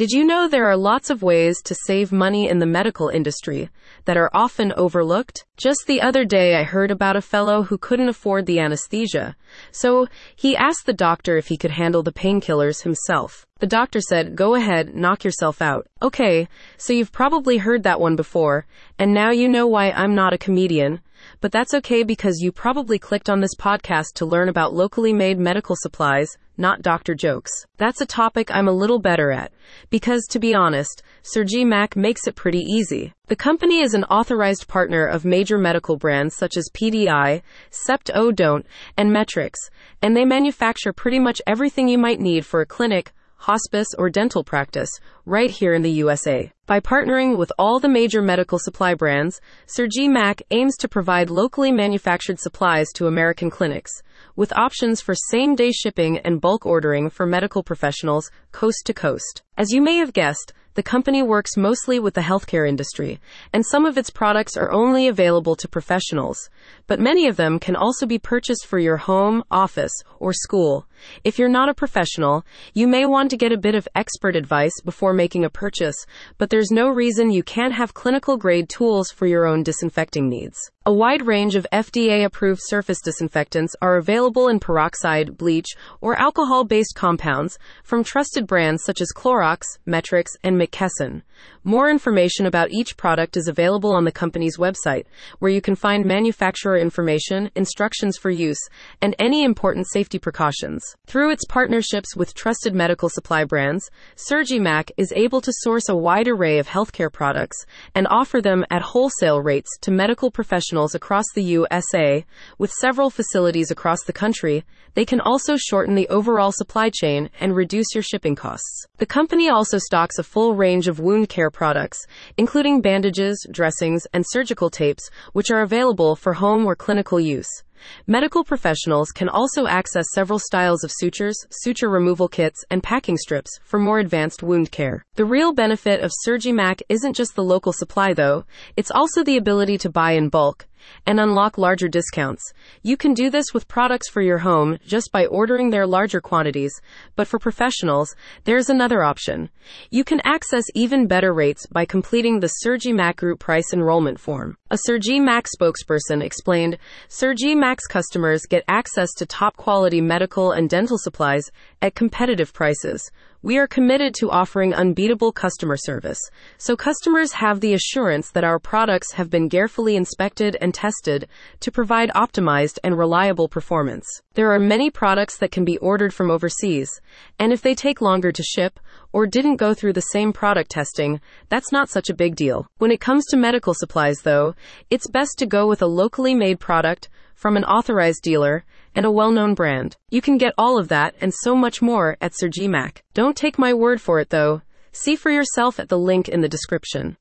Did you know there are lots of ways to save money in the medical industry that are often overlooked? Just the other day, I heard about a fellow who couldn't afford the anesthesia, so he asked the doctor if he could handle the painkillers himself. The doctor said, Go ahead, knock yourself out. Okay, so you've probably heard that one before, and now you know why I'm not a comedian. But that's okay because you probably clicked on this podcast to learn about locally made medical supplies, not doctor jokes. That's a topic I'm a little better at, because to be honest, SurgiMac makes it pretty easy. The company is an authorized partner of major medical brands such as PDI, Septodont, and Metrex, and they manufacture pretty much everything you might need for a clinic, hospice, or dental practice right here in the USA. By partnering with all the major medical supply brands, SurgiMac aims to provide locally manufactured supplies to American clinics, with options for same day shipping and bulk ordering for medical professionals coast to coast. As you may have guessed, the company works mostly with the healthcare industry, and some of its products are only available to professionals, but many of them can also be purchased for your home, office, or school. If you're not a professional, you may want to get a bit of expert advice before making a purchase, but there's no reason you can't have clinical grade tools for your own disinfecting needs. A wide range of FDA approved surface disinfectants are available in peroxide, bleach, or alcohol based compounds from trusted brands such as Clorox, Metrex, and McKesson. More information about each product is available on the company's website, where you can find manufacturer information, instructions for use, and any important safety precautions. Through its partnerships with trusted medical supply brands, Surgimac is able to source a wide array of healthcare products and offer them at wholesale rates to medical professionals across the USA. With several facilities across the country, they can also shorten the overall supply chain and reduce your shipping costs. The company also stocks a full range of wound care products, including bandages, dressings, and surgical tapes, which are available for home or clinical use. Medical professionals can also access several styles of sutures, suture removal kits, and packing strips for more advanced wound care. The real benefit of Surgimac isn't just the local supply though, it's also the ability to buy in bulk and unlock larger discounts. You can do this with products for your home just by ordering their larger quantities, but for professionals, there's another option. You can access even better rates by completing the SurgiMac Group price enrollment form. A SurgiMac spokesperson explained, Surgi Mac's customers get access to top quality medical and dental supplies at competitive prices we are committed to offering unbeatable customer service, so customers have the assurance that our products have been carefully inspected and tested to provide optimized and reliable performance. There are many products that can be ordered from overseas, and if they take longer to ship or didn't go through the same product testing, that's not such a big deal. When it comes to medical supplies, though, it's best to go with a locally made product from an authorized dealer and a well-known brand. You can get all of that and so much more at SurgiMac. Don't take my word for it though. See for yourself at the link in the description.